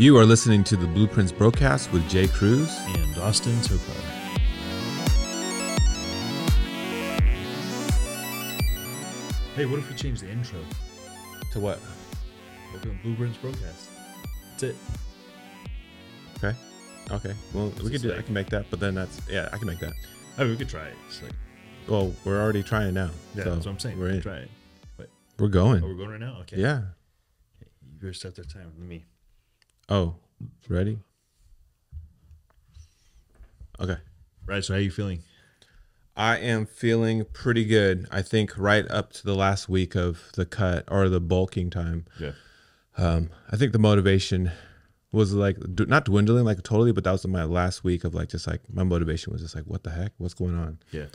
You are listening to the Blueprints broadcast with Jay Cruz. and Austyn Tokar. Hey, what if we change the intro? To what? Welcome to Blueprints Broadcast. That's it. Okay. Okay. Well, we can do that. I can make that, but then that's yeah, I can make that. I mean, we could try it. It's like, Well, we're already trying now. yeah, so that's what I'm saying. We're We in. could try it. We're going. Oh, we're going right now? Okay. yeah. You better start that time with me. Oh, ready? Okay. Right. So, how are you feeling? I am feeling pretty good. I think right up to the last week of the cut or the bulking time. Yeah. Um, I think the motivation was like d- not dwindling like totally, but that was my last week of like just like my motivation was just like what the heck, what's going on? Yeah.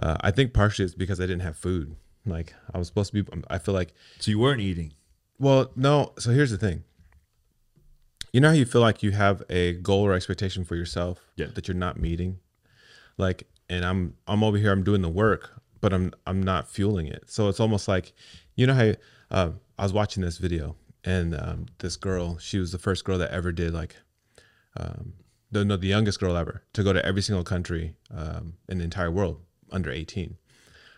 Uh, I think partially it's because I didn't have food. Like I was supposed to be. I feel like So, you weren't eating. well, no. So here's the thing. You know how you feel like you have a goal or expectation for yourself Yeah. that you're not meeting, like, and I'm I'm over here, I'm doing the work, but I'm I'm not fueling it. So it's almost like, you know how uh, I was watching this video and um, this girl, she was the first girl that ever did like, um, the no, the youngest girl ever to go to every single country um, in the entire world under 18.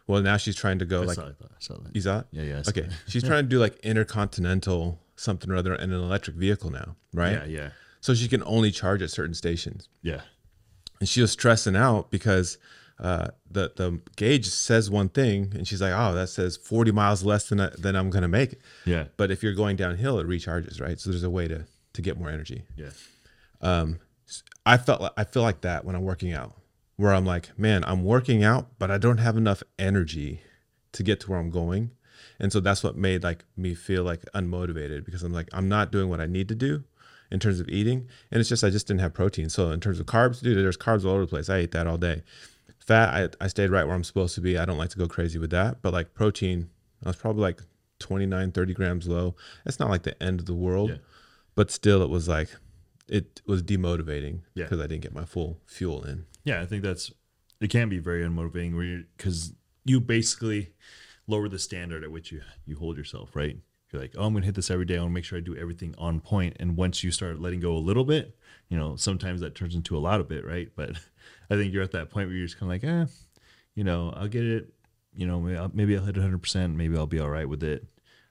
Well, now she's trying to go I like, saw it. I saw that. you saw it? Yeah. Yeah. I Okay, she's trying to do like intercontinental something or other in an electric vehicle now, right? Yeah. Yeah. So she can only charge at certain stations, Yeah. and she was stressing out because uh, the the gauge says one thing, and she's like, "Oh, that says 40 miles less than I, than I'm gonna make." Yeah. But if you're going downhill, it recharges, right? So there's a way to to get more energy. Yeah. Um, I felt like, I feel like that when I'm working out, where I'm like, man, I'm working out, but I don't have enough energy to get to where I'm going, and so that's what made like me feel like unmotivated because I'm like, I'm not doing what I need to do in terms of eating, and it's just I just didn't have protein. So in terms of carbs, dude, there's carbs all over the place. I ate that all day. Fat, I, I stayed right where I'm supposed to be. I don't like to go crazy with that, but like protein, I was probably like 29, 30 grams low. It's not like the end of the world, Yeah. but still, it was like it was demotivating Yeah. because I didn't get my full fuel in. Yeah, I think that's it can be very unmotivating because you basically lower the standard at which you you hold yourself, right? You're like, oh, I'm gonna hit this every day. I want to make sure I do everything on point. And once you start letting go a little bit, you know, sometimes that turns into a lot of it, right? But I think you're at that point where you're just kind of like, eh, you know, I'll get it. You know, maybe I'll, maybe I'll hit 100. percent Maybe I'll be all right with it.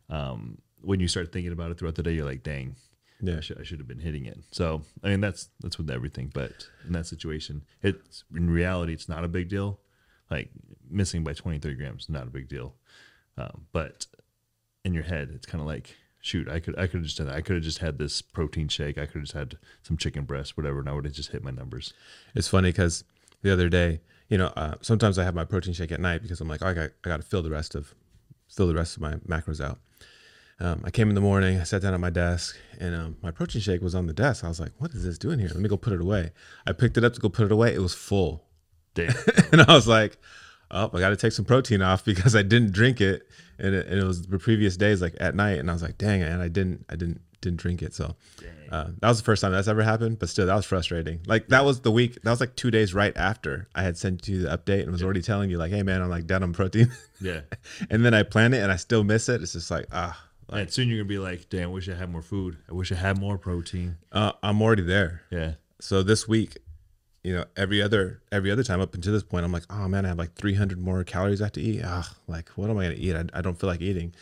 Um, when you start thinking about it throughout the day, you're like, dang, Yeah. I should, I should have been hitting it. So I mean that's that's with everything, but in that situation, it's in reality it's not a big deal. Like missing by 20, 30 grams, not a big deal. Um, but in your head, it's kind of like, shoot, I could I could have just done that. I could have just had this protein shake. I could have just had some chicken breast, whatever, and I would have just hit my numbers. It's funny because the other day, you know, uh, sometimes I have my protein shake at night because I'm like, oh, I got I got to fill the rest of fill the rest of my macros out. Um, I came in the morning, I sat down at my desk, and um, my protein shake was on the desk. I was like, "What is this doing here? Let me go put it away." I picked it up to go put it away. It was full, Damn. and I was like, "Oh, I got to take some protein off because I didn't drink it, and it, and it was the previous days like at night." And I was like, "Dang! And I didn't, I didn't, didn't drink it. So uh, that was the first time that's ever happened. But still, that was frustrating. Like that was the week. That was like two days right after I had sent you the update and was already telling you like, "Hey man, I'm like down on protein," yeah. and then I plan it and I still miss it. It's just like ah. And soon you're gonna be like, damn, I wish I had more food. I wish I had more protein. Uh, I'm already there. Yeah. So this week, you know, every other every other time up until this point, I'm like, oh man, I have like 300 more calories I have to eat. Ah, like what am I gonna eat? I, I don't feel like eating.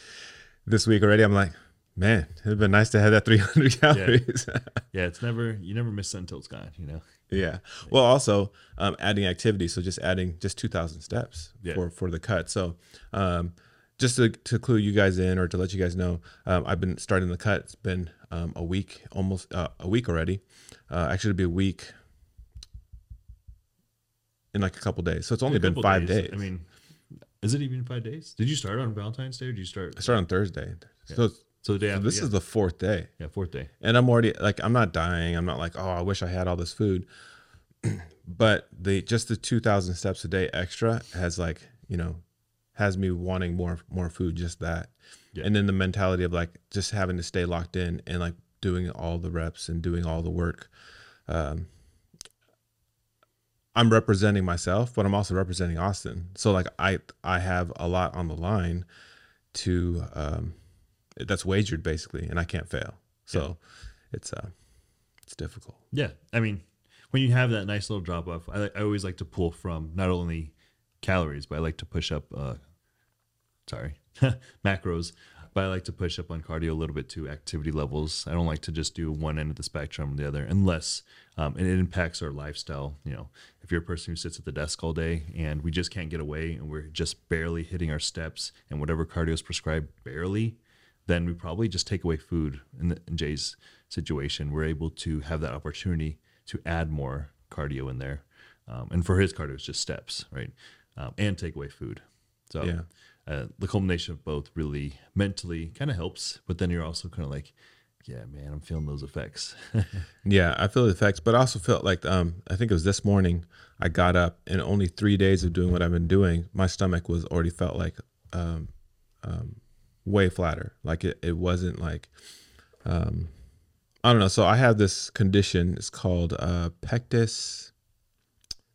This week already, I'm like, man, it'd been nice to have that 300 calories. Yeah. Yeah. It's never you never miss it until it's gone. You know. Yeah well, also um, adding activity, so just adding just 2,000 steps Yeah. for for the cut. So. Um, just to, to clue you guys in or to let you guys know, um, I've been starting the cut. It's been um, a week, almost uh, a week already. Uh, actually, it'll be a week in like a couple days. So it's only been five days. I mean, is it even five days? Did you start on Valentine's Day or did you start? I started on Thursday. So, So the day so after. this yeah. is the fourth day. yeah fourth day. And I'm already like, I'm not dying. I'm not like, oh, I wish I had all this food. but the just the 2,000 steps a day extra has like, you know, has me wanting more more food, just that. Yeah. And then the mentality of like just having to stay locked in and like doing all the reps and doing all the work. Um, I'm representing myself, but I'm also representing Austyn. So like I I have a lot on the line to um, that's wagered basically, and I can't fail. So it's uh it's difficult. Yeah, I mean, when you have that nice little drop off, I, I always like to pull from not only calories, but I like to push up. Uh, sorry, macros, but I like to push up on cardio a little bit to activity levels. I don't like to just do one end of the spectrum or the other, unless um, it impacts our lifestyle. You know, if you're a person who sits at the desk all day and we just can't get away and we're just barely hitting our steps and whatever cardio is prescribed barely, then we probably just take away food. In, the, in Jay's situation, we're able to have that opportunity to add more cardio in there. Um, and for his cardio, it's just steps, right? Um, and take away food. So Yeah. Uh, the culmination of both really mentally kind of helps, but then you're also kind of like, yeah, man, I'm feeling those effects. Yeah, I feel the effects, but I also felt like um, I think it was this morning. I got up, and only three days of doing what I've been doing, my stomach was already felt like um, um, way flatter. Like it, it wasn't like um, I don't know. So I have this condition. It's called uh, pectus.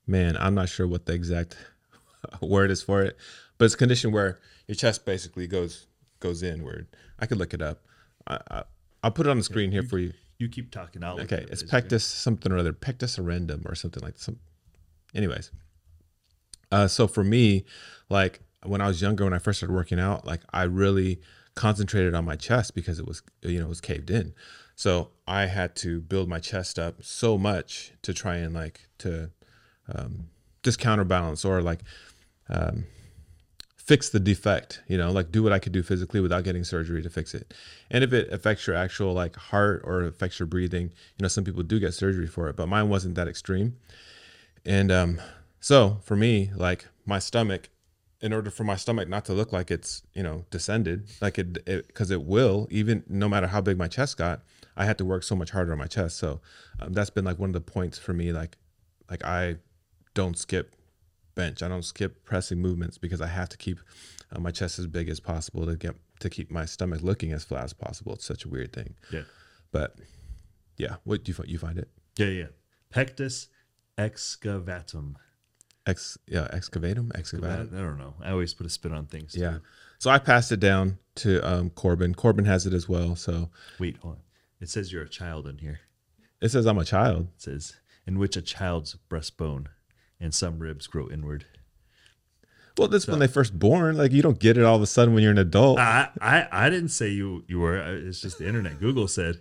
Man, I'm not sure what the exact word is for it, but it's a condition where your chest basically goes goes inward. I could look it up. I, I, I'll put it on the screen here for you. you keep talking out. Okay, it's pectus something or other, pectus arrendum or something like some. Anyways, uh, so for me, like when I was younger, when I first started working out, like I really concentrated on my chest because it was, you know, it was caved in. So I had to build my chest up so much to try and like to um, just counterbalance or like um, fix the defect, you know, like do what I could do physically without getting surgery to fix it. And if it affects your actual like heart or affects your breathing, you know, some people do get surgery for it, but mine wasn't that extreme. And um, so for me, like my stomach, in order for my stomach not to look like it's, you know, descended, like it, because it, will, even no matter how big my chest got, I had to work so much harder on my chest. So um, that's been like one of the points for me, like, like I don't skip bench. I don't skip pressing movements because I have to keep uh, my chest as big as possible to get to keep my stomach looking as flat as possible. It's such a weird thing, Yeah. but yeah. What do you find? You find it? Yeah, yeah. Pectus excavatum. Ex yeah, excavatum, excavatum. I don't know. I always put a spin on things. too. Yeah. So I passed it down to um, Corbin. Corbin has it as well. So Wait, hold on. It says you're a child in here. it says I'm a child. It says, in which a child's breastbone and some ribs grow inward. Well, that's when they first born. Like you don't get it all of a sudden when you're an adult. I, I, I didn't say you, you were. It's just the internet. Google said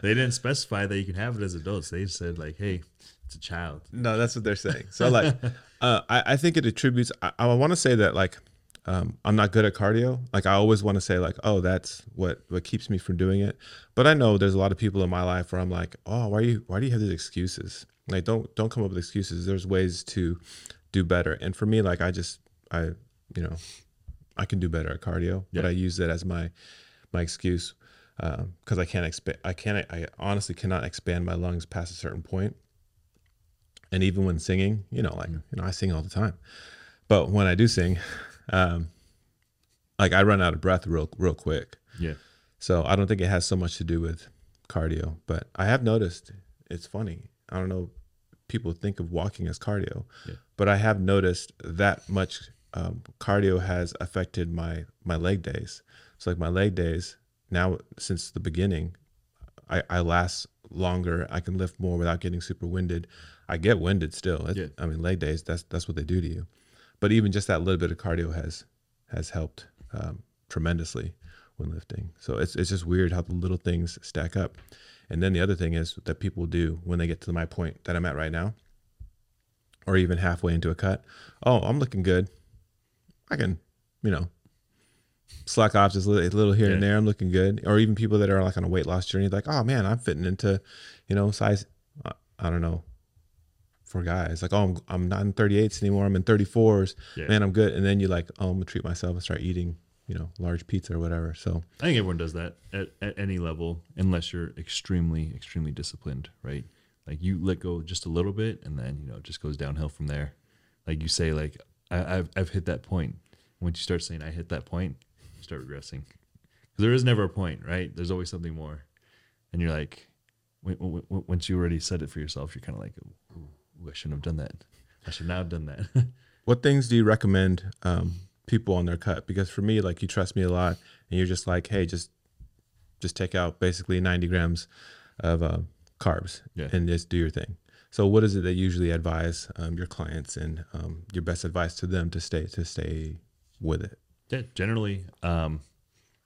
they didn't specify that you can have it as adults. They said, like, hey, it's a child. No, that's what they're saying. So like, uh, I, I think it attributes. I, I want to say that like, um, I'm not good at cardio. Like I always want to say like, oh, that's what what keeps me from doing it. But I know there's a lot of people in my life where I'm like, oh, why are you why do you have these excuses? Like don't don't come up with excuses. There's ways to do better. And for me, like I just I you know I can do better at cardio, but I use that as my my excuse because I can't expand. I can't. I honestly cannot expand my lungs past a certain point. point and even when singing, you know, like you know, I sing all the time, but when I do sing, um, like I run out of breath real real quick. Yeah. So I don't think it has so much to do with cardio, but I have noticed it's funny. I don't know, people think of walking as cardio, Yeah. but I have noticed that much um, cardio has affected my my leg days. So like my leg days now since the beginning, I, I last longer. I can lift more without getting super winded. I get winded still. Yeah. I mean leg days. That's that's what they do to you. But even just that little bit of cardio has has helped um, tremendously when lifting. So it's it's just weird how the little things stack up. And then the other thing is that people do when they get to my point that I'm at right now, or even halfway into a cut. Oh, I'm looking good. I can, you know, slack off just a little, here and there. I'm looking good. Or even people that are like on a weight loss journey, like, oh man, I'm fitting into, you know, size. I don't know. For guys, like, oh, I'm, I'm not in 38s anymore. I'm in 34s. Yeah. Man, I'm good. And then you like, oh, I'm gonna treat myself and start eating, you know, large pizza or whatever. So I think everyone does that at, at any level, unless you're extremely, extremely disciplined, right? Like you let go just a little bit, and then you know it just goes downhill from there. Like you say, like I, I've I've hit that point. Once you start saying I hit that point, you start regressing. Because there is never a point, right? There's always something more, and you're like, once you already said it for yourself, you're kind of like, ooh, I shouldn't have done that. I should not have done that. what things do you recommend um, people on their cut? Because for me, like you trust me a lot, and you're just like, hey, just just take out basically 90 grams of uh, carbs Yeah. and just do your thing. So what is it that you usually advise um, your clients and um, your best advice to them to stay to stay with it? Yeah, generally, um,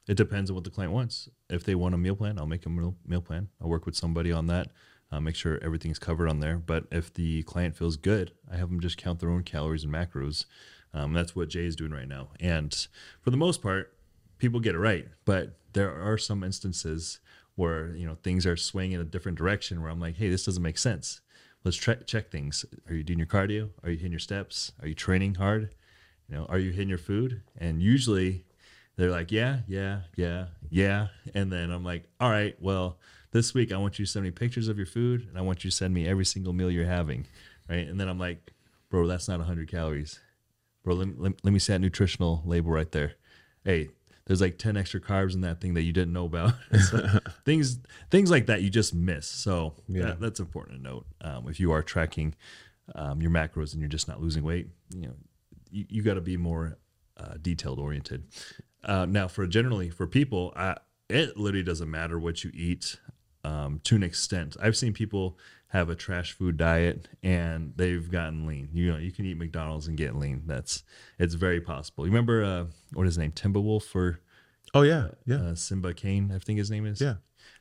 it depends on what the client wants. If they want a meal plan, I'll make a meal, meal plan. I'll work with somebody on that, uh, make sure everything's covered on there. But if the client feels good, I have them just count their own calories and macros. Um, that's what Jay is doing right now. And for the most part, people get it right. But there are some instances where you know things are swaying in a different direction where I'm like, hey, this doesn't make sense. Let's tre- check things. Are you doing your cardio? Are you hitting your steps? Are you training hard? You know, are you hitting your food? And usually they're like, yeah, yeah, yeah, yeah. And then I'm like, all right, well, this week I want you to send me pictures of your food and I want you to send me every single meal you're having. Right. And then I'm like, bro, that's not 100 calories. Bro, let, let, let me see that nutritional label right there. Hey, there's like 10 extra carbs in that thing that you didn't know about. So things things like that you just miss. So Yeah. that, that's important to note. Um, if you are tracking um, your macros and you're just not losing weight, you know, you, you got to be more uh, detailed oriented. Uh, now, for generally for people, I, it literally doesn't matter what you eat um, to an extent. I've seen people have a trash food diet and they've gotten lean. You know, you can eat McDonald's and get lean. That's it's very possible. You remember uh, what is his name, Timberwolf or Oh yeah, yeah, uh, Simba Kane? I think his name is. yeah.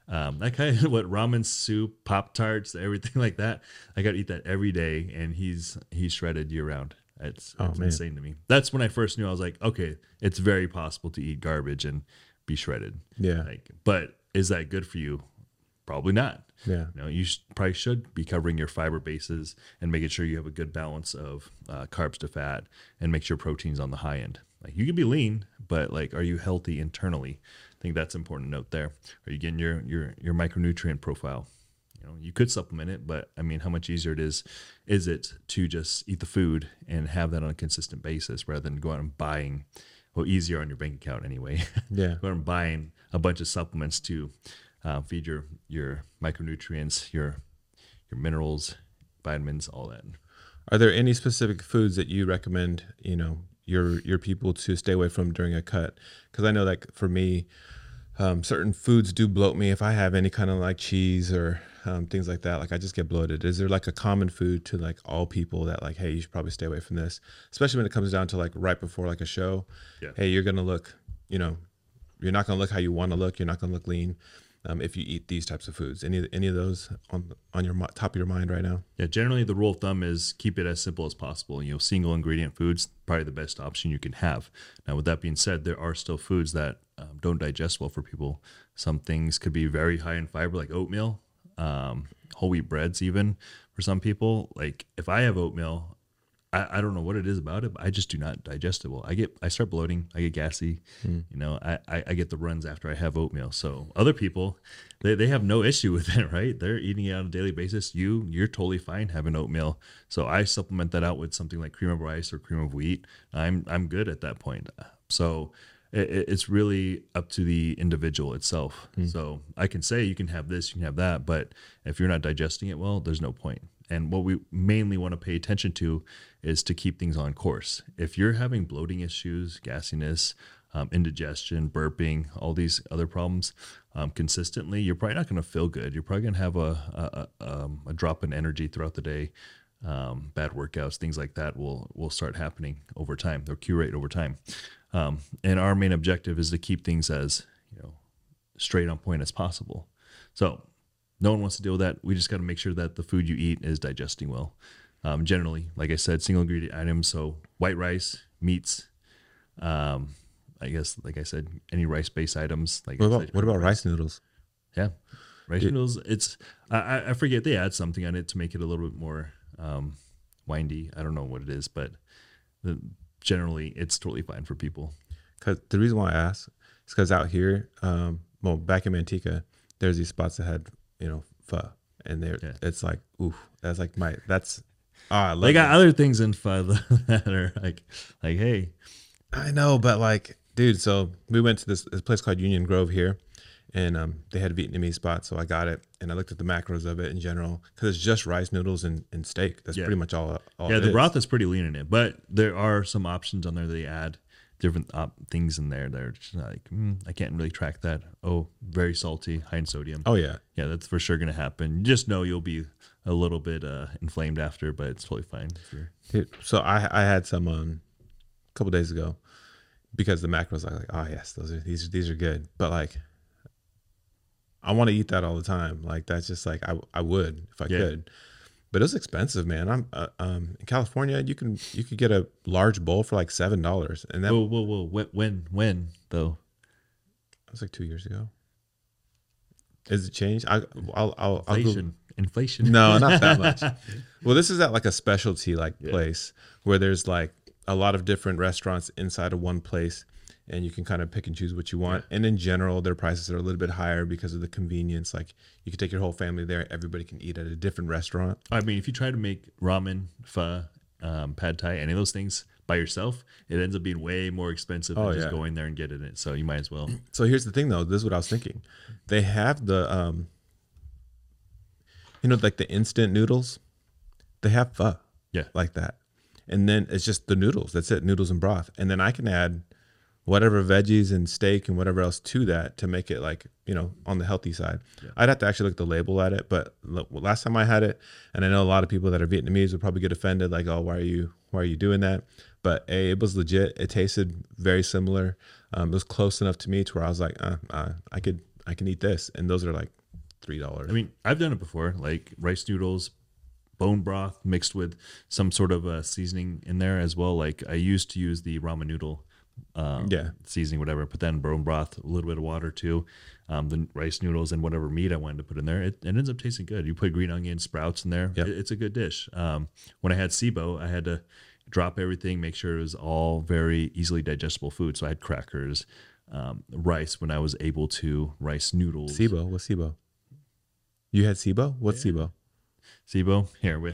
Um, that kind of what ramen soup, pop tarts, everything like that. I got to eat that every day, and he's he's shredded year round. It's, Oh, it's insane to me. That's when I first knew I was like, okay, it's very possible to eat garbage and be shredded. Yeah. Like, but is that good for you? Probably not. Yeah. You know, you sh- probably should be covering your fiber bases and making sure you have a good balance of uh, carbs to fat and make sure protein's on the high end. Like you can be lean, but like, are you healthy internally? I think that's important to note there. Are you getting your your your micronutrient profile? You know, you could supplement it, but I mean, how much easier it is is it to just eat the food and have that on a consistent basis rather than go out and buying? Well, easier on your bank account anyway. Yeah. go out and buying a bunch of supplements to uh, feed your your micronutrients, your your minerals, vitamins, all that. Are there any specific foods that you recommend, you know, your your people to stay away from during a cut? Because I know like for me, um, certain foods do bloat me if I have any kind of like cheese or um, things like that. Like I just get bloated. Is there like a common food to like all people that like, hey, you should probably stay away from this, especially when it comes down to like right before like a show. Yeah. Hey, you're gonna look, you know, you're not gonna look how you want to look. You're not gonna look lean. Um, if you eat these types of foods, any any of those on on your top of your mind right now? Yeah, generally the rule of thumb is keep it as simple as possible. You know, single ingredient foods probably the best option you can have. Now, with that being said, there are still foods that um, don't digest well for people. Some things could be very high in fiber, like oatmeal, um, whole wheat breads, even for some people. Like if I have oatmeal, I, I don't know what it is about it, but I just do not digest it well. I get I start bloating, I get gassy. Hmm. You know, I, I, I get the runs after I have oatmeal. So other people, they, they have no issue with it, right? They're eating it on a daily basis. You you're totally fine having oatmeal. So I supplement that out with something like cream of rice or cream of wheat. I'm I'm good at that point. So it, it- it's really up to the individual itself. Hmm. So I can say you can have this, you can have that, but if you're not digesting it well, there's no point. And what we mainly want to pay attention to is to keep things on course. If you're having bloating issues, gassiness, um, indigestion, burping, all these other problems um, consistently, you're probably not going to feel good. You're probably going to have a, a, a, um, a drop in energy throughout the day. Um, bad workouts, things like that will will start happening over time. They'll curate over time. Um, and our main objective is to keep things as you know straight on point as possible. So no one wants to deal with that. We just got to make sure that the food you eat is digesting well. Um, generally, like I said, single ingredient items. So white rice, meats. Um, I guess, like I said, any rice based items. Like What about said, what about rice noodles? yeah, rice noodles. It's I, I- forget they add something on it to make it a little bit more um, windy. I don't know what it is, but the, generally it's totally fine for people. Because the reason why I ask is because out here, um, well, back in Manteca, there's these spots that had you know pho, and they're Yeah. it's like ooh, that's like my that's ah, I love They got other things in pho that are like like hey, I know, but like, dude, so we went to this, this place called Union Grove here, and um, they had a Vietnamese spot, so I got it, and I looked at the macros of it in general because it's just rice noodles and, and steak. That's Yeah. pretty much all. all yeah, the is. broth is pretty lean in it, but there are some options on there that they add different op- things in there that are just like mm, I can't really track that. Oh, very salty, high in sodium. Oh yeah. Yeah, that's for sure gonna happen. You just know you'll be a little bit uh, inflamed after, but it's totally fine. If you're, Dude, so I I had some um a couple days ago because the macros are like oh yes those are these these are good but like I want to eat that all the time like that's just like I I would if I Yeah. could but it's expensive man I'm uh, um in California you can you could get a large bowl for like seven dollars and that whoa, whoa, whoa! When, when, when though? That was like two years ago. Is it changed? I I'll I'll, I'll Google- Inflation, inflation. No, not that much. well, this is at like a specialty like Yeah. place where there's like a lot of different restaurants inside of one place and you can kind of pick and choose what you want. And in general, their prices are a little bit higher because of the convenience. Like you can take your whole family there, everybody can eat at a different restaurant. I mean, if you try to make ramen, pho, um, pad thai, any of those things by yourself, it ends up being way more expensive than Oh, just going there and getting it. So you might as well. So here's the thing though, this is what I was thinking. They have the um you know like the instant noodles. They have pho. Yeah. like that. And then it's just the noodles. That's it, noodles and broth. And then I can add whatever veggies and steak and whatever else to that to make it like, you know, on the healthy side. I'd have to actually look at the label at it, but last time I had it, and I know a lot of people that are Vietnamese would probably get offended like, "Oh, why are you why are you doing that?" But A, it was legit. It tasted very similar. Um, it was close enough to me to where I was like, uh, uh, I could I can eat this. And those are like $3. I mean, I've done it before, like rice noodles, bone broth mixed with some sort of uh, seasoning in there as well. Like I used to use the ramen noodle um, Yeah. seasoning, whatever, but in bone broth, a little bit of water too, um, the rice noodles and whatever meat I wanted to put in there. It, it ends up tasting good. You put green onion sprouts in there. Yep. It- it's a good dish. Um, when I had SIBO, I had to drop everything, make sure it was all very easily digestible food. So I had crackers, um, rice when I was able to, rice noodles. SIBO. What's SIBO? You had SIBO? What's SIBO? SIBO. Here we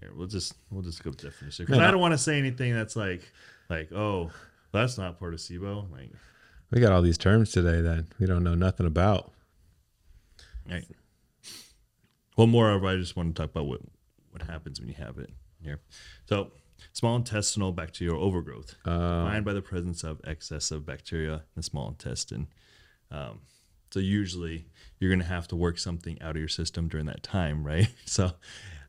here we'll just we'll just go definition because Man, I I- don't want to say anything that's like like oh that's not part of SIBO. Like We got all these terms today that we don't know nothing about. right. Well, moreover, I just want to talk about what what happens when you have it here. So small intestinal bacterial overgrowth Uh, defined by the presence of excess of bacteria in the small intestine. Um, so usually you're going to have to work something out of your system during that time, right? So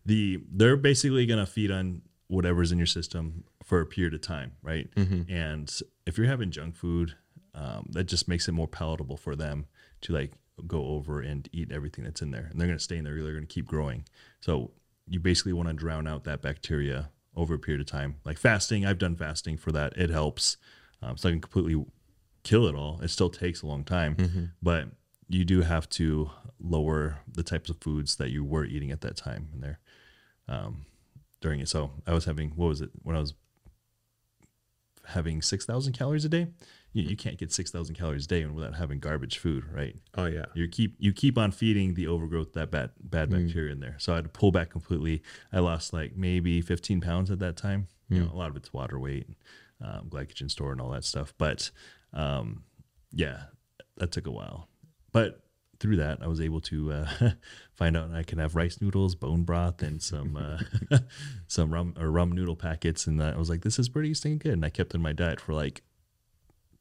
the they're basically going to feed on whatever's in your system for a period of time, right? And if you're having junk food, um, that just makes it more palatable for them to like go over and eat everything that's in there, and they're going to stay in there. They're going to keep growing. So you basically want to drown out that bacteria over a period of time. Like fasting, I've done fasting for that. It helps. Um, so I can completely kill it all. It still takes a long time, but you do have to lower the types of foods that you were eating at that time in there um, during it. So I was having what was it when I was having six thousand calories a day? You, you can't get six thousand calories a day without having garbage food, right? oh yeah. you keep you keep on feeding the overgrowth that bad bad bacteria in there. So I had to pull back completely. I lost like maybe 15 pounds at that time. You know, a lot of it's water weight, um, glycogen store, and all that stuff. But um, yeah, that took a while. But through that, I was able to uh, find out I can have rice noodles, bone broth, and some uh, some rum or rum noodle packets. And I was like, this is pretty stinking good. And I kept in my diet for like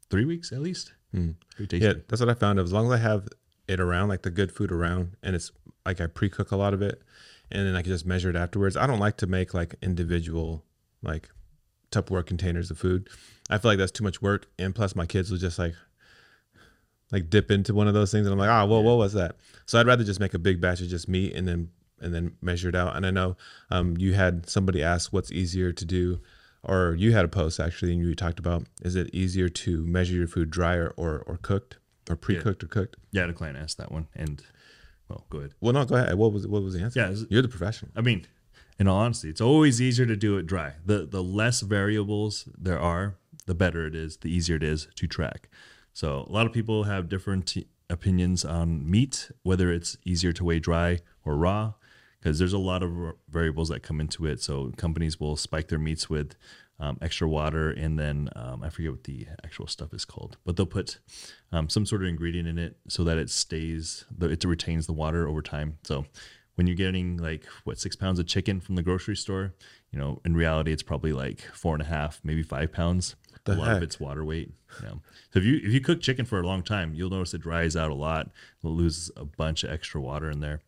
three weeks at least. Mm. Yeah, that's what I found. As long as I have it around, like the good food around, and it's like I pre-cook a lot of it, and then I can just measure it afterwards. I don't like to make like individual like Tupperware containers of food. I feel like that's too much work, and plus my kids will just like like dip into one of those things, and I'm like, ah, well, what was that? So I'd rather just make a big batch of just meat and then and then measure it out. And I know um, you had somebody ask what's easier to do, or you had a post actually, and you talked about is it easier to measure your food dry or or, or cooked or pre-cooked or cooked? Yeah, the client asked that one, and well, go ahead. Well, no, go ahead. What was what was the answer? Yeah, it's- you're the professional. I mean, in all honesty, it's always easier to do it dry. the The less variables there are, the better it is. The easier it is to track. So a lot of people have different t- opinions on meat, whether it's easier to weigh dry or raw, because there's a lot of variables that come into it. So companies will spike their meats with um, extra water, and then um, I forget what the actual stuff is called, but they'll put um, some sort of ingredient in it so that it stays, it retains the water over time. So when you're getting like what six pounds of chicken from the grocery store, you know, in reality it's probably like four and a half, maybe five pounds. The a lot of it's water weight. Yeah. So if you if you cook chicken for a long time, you'll notice it dries out a lot. It loses a bunch of extra water in there.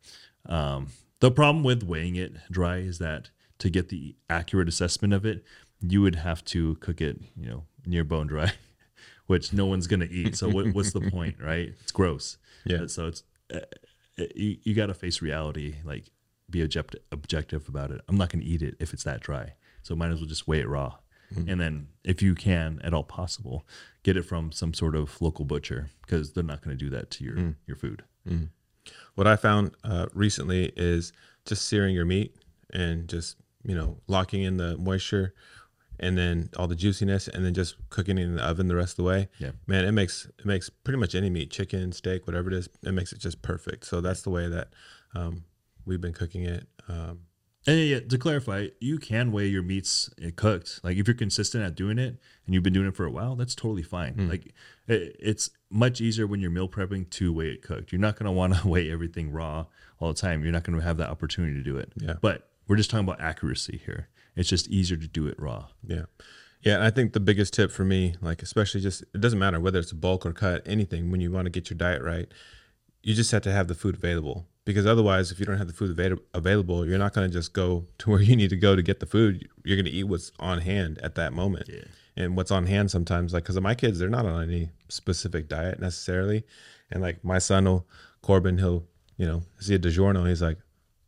Um, the problem with weighing it dry is that to get the accurate assessment of it, you would have to cook it, you know, near bone dry, which no one's gonna eat. So what, what's the point, right? It's gross. Yeah. So it's uh, you, you got to face reality. Like be object- objective about it. I'm not gonna eat it if it's that dry. So might as well just weigh it raw. And then, if you can, at all possible, get it from some sort of local butcher because they're not going to do that to your your food. What I found uh, recently is just searing your meat and just you know locking in the moisture and then all the juiciness and then just cooking it in the oven the rest of the way. Yeah. man, it makes it makes pretty much any meat, chicken, steak, whatever it is, it makes it just perfect. So that's the way that um, we've been cooking it. Um, And yeah, yeah, to clarify, you can weigh your meats uh, cooked. Like if you're consistent at doing it and you've been doing it for a while, that's totally fine. Like it, it's much easier when you're meal prepping to weigh it cooked. You're not going to want to weigh everything raw all the time. You're not going to have that opportunity to do it. Yeah. But we're just talking about accuracy here. It's just easier to do it raw. Yeah. Yeah. I think the biggest tip for me, like, especially just, it doesn't matter whether it's a bulk or cut, anything, when you want to get your diet right, you just have to have the food available. Because otherwise, if you don't have the food avail- available, you're not going to just go to where you need to go to get the food. You're going to eat what's on hand at that moment. Yeah. And what's on hand sometimes, like, because of my kids, they're not on any specific diet necessarily. And like my son, will, Corbin, he'll, you know, see a DiGiorno. He's like,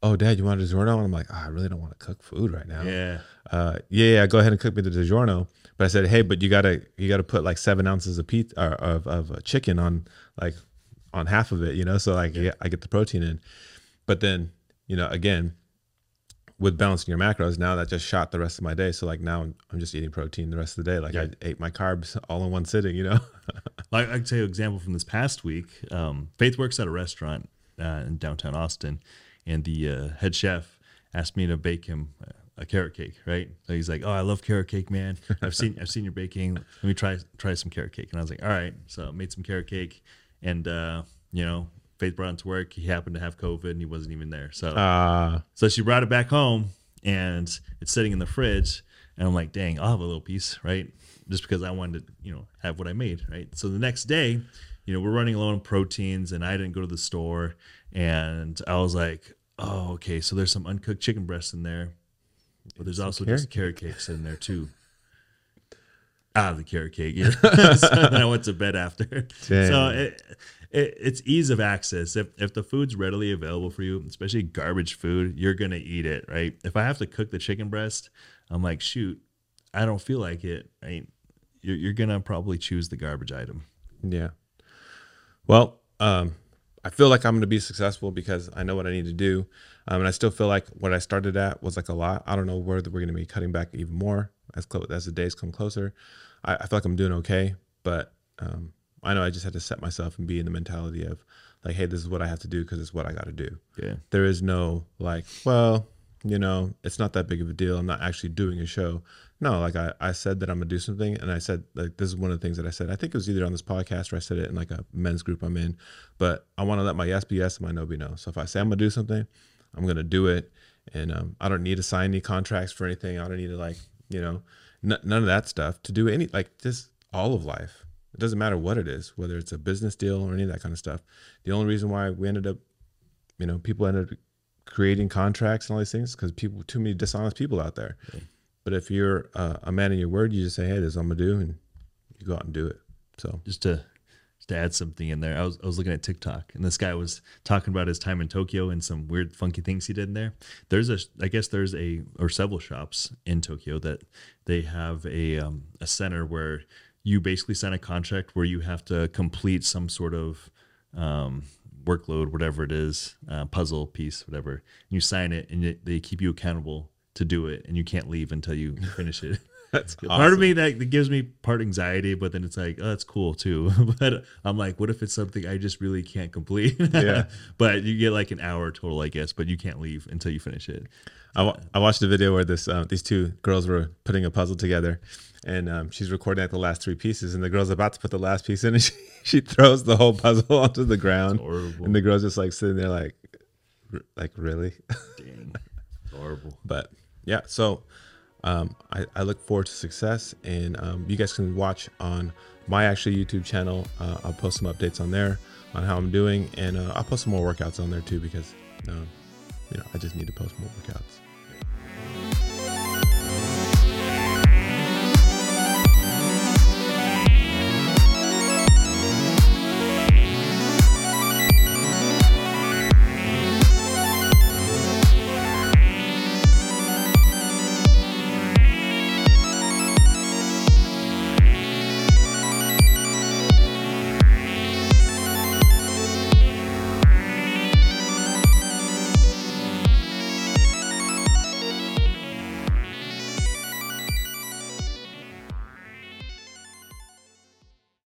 oh, dad, you want a DiGiorno? And I'm like, oh, I really don't want to cook food right now Yeah. uh, yeah, yeah, go ahead and cook me the DiGiorno. But I said, hey, but you gotta you gotta put like seven ounces of pizza or of of uh, chicken on like on half of it, you know, so like yeah. I get the protein in. But then you know again with balancing your macros, now that just shot the rest of my day. So like now I'm, I'm just eating protein the rest of the day. Like Yeah. I ate my carbs all in one sitting, you know. I, I can tell you an example from this past week. Um, Faith works at a restaurant uh, in downtown Austin, and the uh, head chef asked me to bake him a, a carrot cake. Right? So he's like, "Oh, I love carrot cake, man. I've seen I've seen your baking. Let me try try some carrot cake." And I was like, "All right." So I made some carrot cake, and uh, you know, Faith brought it to work. He happened to have COVID, and he wasn't even there. So Uh so she brought it back home and it's sitting in the fridge. And I'm like, dang, I'll have a little piece, right? Just because I wanted to, you know, have what I made, right? So the next day, you know, we're running low on proteins and I didn't go to the store. And I was like, oh, okay, so there's some uncooked chicken breasts in there. But there's also just carrot cakes in there too. Ah, the carrot cake. Yeah. so then I went to bed after. So it, it, it's ease of access. If if the food's readily available for you, especially garbage food, you're gonna eat it, right? If I have to cook the chicken breast, I'm like, shoot, I don't feel like it. Right? You're, you're gonna probably choose the garbage item. Yeah. Well, um, I feel like I'm going to be successful because I know what I need to do. Um, and I still feel like what I started at was like a lot. I don't know where we're going to be cutting back even more as close as the days come closer. I, I feel like I'm doing okay, but um, I know I just had to set myself and be in the mentality of like, hey, this is what I have to do because it's what I got to do. Yeah. There is no like, well, you know, it's not that big of a deal. I'm not actually doing a show. No, like I, I said that I'm gonna do something, and I said like this is one of the things that I said. I think it was either on this podcast or I said it in like a men's group I'm in. But I want to let my yes be yes and my no be no. So if I say I'm gonna do something, I'm gonna do it, and um, I don't need to sign any contracts for anything. I don't need to like you know n- none of that stuff to do any like just all of life. It doesn't matter what it is, whether it's a business deal or any of that kind of stuff. The only reason why we ended up, you know, people ended up creating contracts and all these things because people too many dishonest people out there. But if you're uh, a man in your word, you just say, "Hey, this is what I'm gonna do," and you go out and do it. So just to to add something in there. I was I was looking at TikTok and this guy was talking about his time in Tokyo and some weird funky things he did in there. There's a I guess there's a or several shops in Tokyo that they have a um, a center where you basically sign a contract where you have to complete some sort of um, workload, whatever it is, uh, puzzle piece, whatever. And you sign it, and they keep you accountable to do it, and you can't leave until you finish it. that's Part of me that, that gives me part anxiety, but then it's like, oh, that's cool too. but I'm like, what if it's something I just really can't complete? Yeah. but you get like an hour total, I guess, but you can't leave until you finish it. I, watched a video where this uh, these two girls were putting a puzzle together, and um, she's recording at the last three pieces, and the girl's about to put the last piece in, and she, she throws the whole puzzle onto the ground, horrible. and the girl's just like sitting there like, like really, Dang. It's horrible. but yeah. So um, I, I, look forward to success. And um, you guys can watch on my actual YouTube channel. Uh, I'll post some updates on there on how I'm doing, and uh, I'll post some more workouts on there too because um, you know I just need to post more workouts.